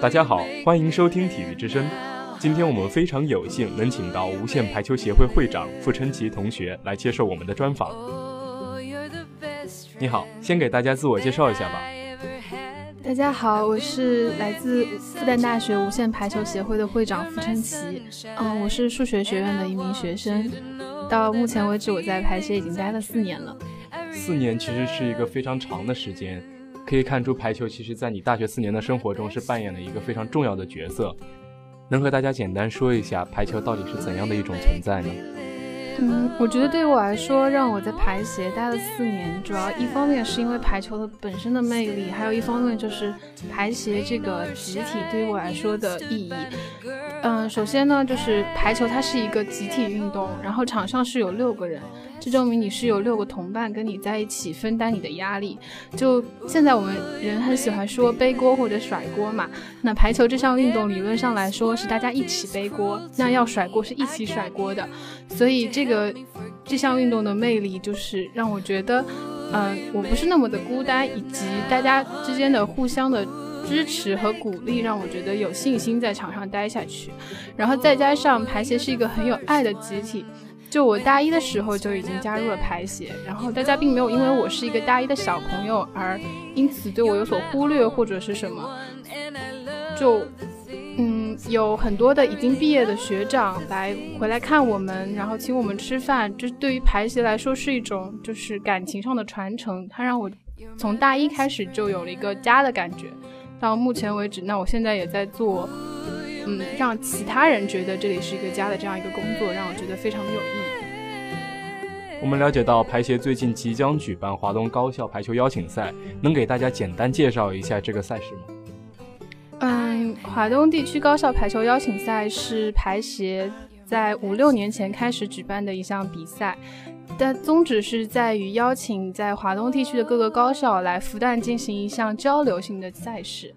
大家好欢迎收听体育之声。今天我们非常有幸能请到无限排球协会会长傅晨琪同学来接受我们的专访。你好先给大家自我介绍一下吧。大家好我是来自复旦大学无限排球协会的会长傅晨琪嗯我是数学学院的一名学生。到目前为止我在排协已经待了四年了。四年其实是一个非常长的时间。可以看出，排球其实在你大学四年的生活中是扮演了一个非常重要的角色。能和大家简单说一下排球到底是怎样的一种存在呢？嗯，我觉得对我来说，让我在排协待了四年，主要一方面是因为排球的本身的魅力，还有一方面就是排协这个集体对于我来说的意义。嗯，首先呢，就是排球它是一个集体运动，然后场上是有六个人。这证明你是有六个同伴跟你在一起分担你的压力。就现在我们人很喜欢说背锅或者甩锅嘛，那排球这项运动理论上来说是大家一起背锅，那要甩锅是一起甩锅的。所以这个这项运动的魅力就是让我觉得，嗯，我不是那么的孤单，以及大家之间的互相的支持和鼓励，让我觉得有信心在场上待下去。然后再加上排协是一个很有爱的集体。就我大一的时候就已经加入了排协，然后大家并没有因为我是一个大一的小朋友而因此对我有所忽略或者是什么。就嗯，有很多的已经毕业的学长来回来看我们，然后请我们吃饭，这对于排协来说是一种就是感情上的传承。它让我从大一开始就有了一个家的感觉，到目前为止，那我现在也在做。嗯，让其他人觉得这里是一个家的这样一个工作，让我觉得非常的有意义。我们了解到排协最近即将举办华东高校排球邀请赛，能给大家简单介绍一下这个赛事吗？嗯，华东地区高校排球邀请赛是排协在五六年前开始举办的一项比赛，但宗旨是在于邀请在华东地区的各个高校来复旦进行一项交流性的赛事。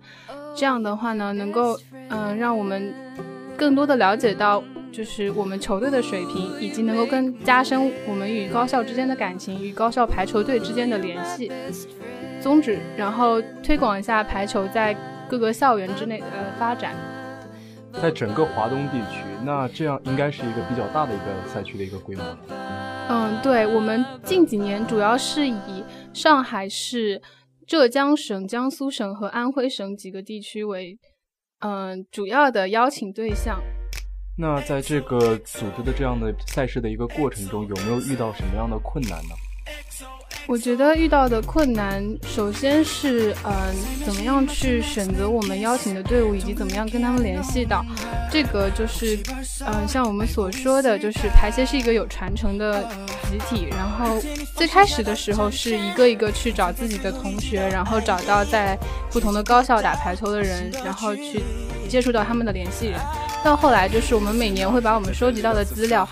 这样的话呢，能够嗯让我们更多的了解到，就是我们球队的水平，以及能够更加深我们与高校之间的感情，与高校排球队之间的联系宗旨，然后推广一下排球在各个校园之内的发展。在整个华东地区，那这样应该是一个比较大的一个赛区的一个规模。嗯，对，我们近几年主要是以上海市。浙江省、江苏省和安徽省几个地区为，嗯，主要的邀请对象。那在这个组织的这样的赛事的一个过程中，有没有遇到什么样的困难呢？我觉得遇到的困难，首先是，嗯，怎么样去选择我们邀请的队伍，以及怎么样跟他们联系到，这个就是，嗯，像我们所说的就是排协是一个有传承的集体，然后最开始的时候是一个一个去找自己的同学，然后找到在不同的高校打排球的人，然后去接触到他们的联系人。到后来，就是我们每年会把我们收集到的资料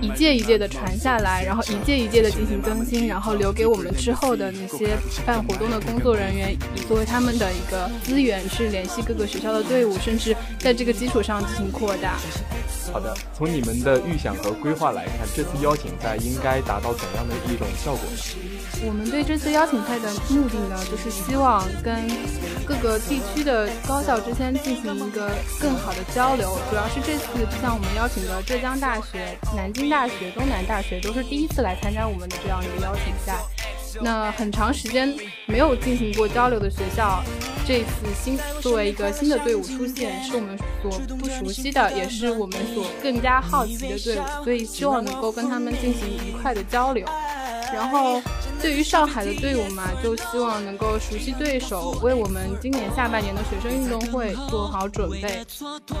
一届一届的传下来，然后一届一届的进行更新，然后留给我们之后的那些办活动的工作人员，以作为他们的一个资源去联系各个学校的队伍，甚至在这个基础上进行扩大。好的，从你们的预想和规划来看，这次邀请赛应该达到怎样的一种效果呢？我们对这次邀请赛的目的呢，就是希望跟各个地区的高校之间进行一个更好的交流。主要是这次，就像我们邀请的浙江大学、南京大学、东南大学，都是第一次来参加我们的这样一个邀请赛。那很长时间没有进行过交流的学校，这次新作为一个新的队伍出现，是我们所不熟悉的，也是我们所更加好奇的队伍，所以希望能够跟他们进行愉快的交流，然后。对于上海的队伍嘛，就希望能够熟悉对手，为我们今年下半年的学生运动会做好准备。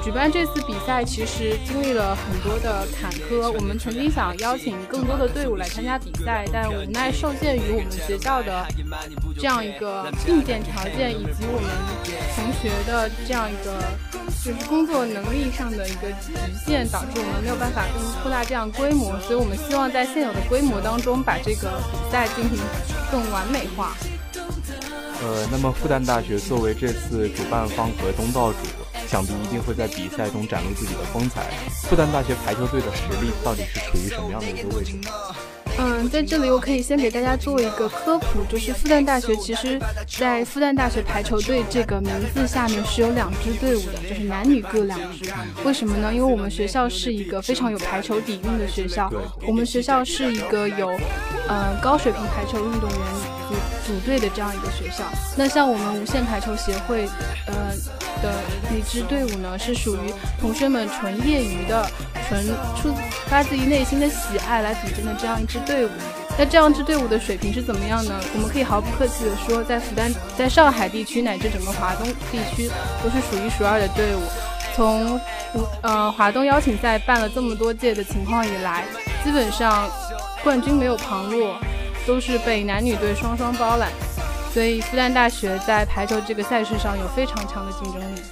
举办这次比赛其实经历了很多的坎坷，我们曾经想邀请更多的队伍来参加比赛，但无奈受限于我们学校的这样一个硬件条件以及我们同学的这样一个。就是工作能力上的一个局限，导致我们没有办法更扩大这样规模，所以我们希望在现有的规模当中把这个比赛进行更完美化。呃，那么复旦大学作为这次主办方和东道主，想必一定会在比赛中展露自己的风采。复旦大学排球队的实力到底是处于什么样的一个位置？嗯，在这里我可以先给大家做一个科普，就是复旦大学其实在复旦大学排球队这个名字下面是有两支队伍的，就是男女各两支。为什么呢？因为我们学校是一个非常有排球底蕴的学校，我们学校是一个有呃高水平排球运动员组组队的这样一个学校。那像我们无限排球协会，呃的那支队伍呢，是属于同学们纯业余的。纯出发自于内心的喜爱来组建的这样一支队伍，那这样一支队伍的水平是怎么样呢？我们可以毫不客气的说，在复旦，在上海地区乃至整个华东地区都是数一数二的队伍。从呃华东邀请赛办了这么多届的情况以来，基本上冠军没有旁落，都是被男女队双双包揽。所以复旦大学在排球这个赛事上有非常强的竞争力。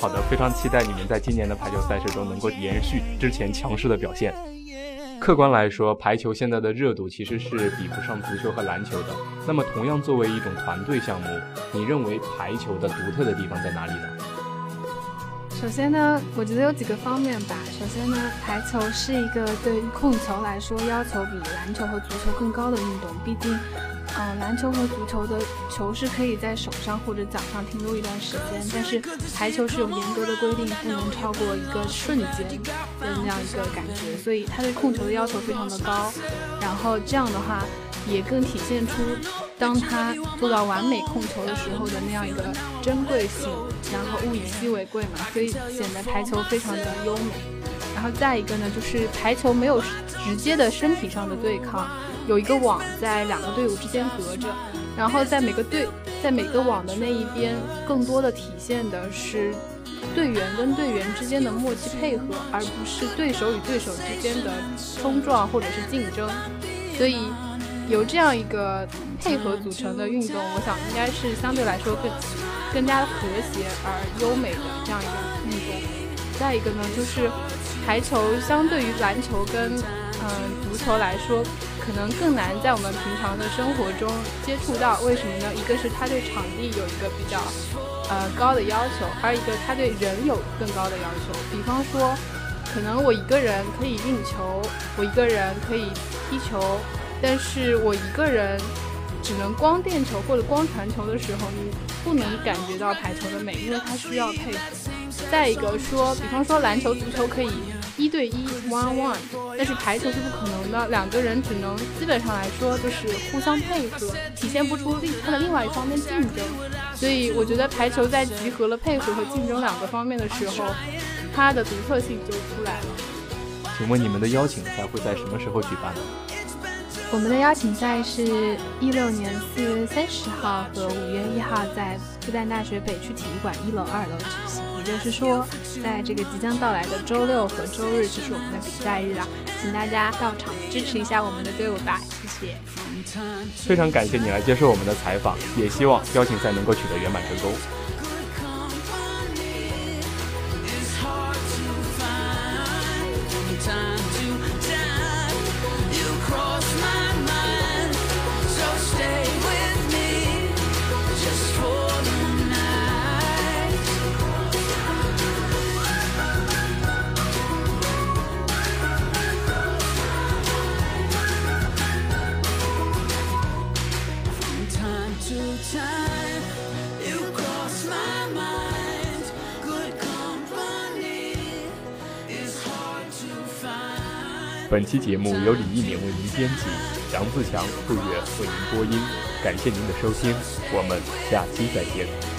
好的，非常期待你们在今年的排球赛事中能够延续之前强势的表现。客观来说，排球现在的热度其实是比不上足球和篮球的。那么，同样作为一种团队项目，你认为排球的独特的地方在哪里呢？首先呢，我觉得有几个方面吧。首先呢，排球是一个对于控球来说要求比篮球和足球更高的运动，毕竟。嗯，篮球和足球的球是可以在手上或者脚上停留一段时间，但是排球是有严格的规定，不能超过一个瞬间的那样一个感觉，所以它对控球的要求非常的高。然后这样的话，也更体现出当他做到完美控球的时候的那样一个珍贵性。然后物以稀为贵嘛，所以显得排球非常的优美。然后再一个呢，就是排球没有直接的身体上的对抗。有一个网在两个队伍之间隔着，然后在每个队在每个网的那一边，更多的体现的是队员跟队员之间的默契配合，而不是对手与对手之间的冲撞或者是竞争。所以由这样一个配合组成的运动，我想应该是相对来说更更加和谐而优美的这样一个运动。再一个呢，就是排球相对于篮球跟嗯足球来说。可能更难在我们平常的生活中接触到，为什么呢？一个是他对场地有一个比较呃高的要求，还有一个他对人有更高的要求。比方说，可能我一个人可以运球，我一个人可以踢球，但是我一个人只能光垫球或者光传球的时候，你不能感觉到排球的美，因为它需要配合。再一个说，比方说篮球、足球可以。一对一 one one，但是排球是不可能的，两个人只能基本上来说就是互相配合，体现不出另他的另外一方面竞争。所以我觉得排球在集合了配合和竞争两个方面的时候，它的独特性就出来了。请问你们的邀请赛会在什么时候举办呢？我们的邀请赛是一六年四月三十号和五月一号在复旦大学北区体育馆一楼、二楼举行。也就是说，在这个即将到来的周六和周日就是我们的比赛日了，请大家到场支持一下我们的队伍吧，谢谢。非常感谢你来接受我们的采访，也希望邀请赛能够取得圆满成功。本期节目由李一鸣为您编辑，杨自强、杜月为您播音。感谢您的收听，我们下期再见。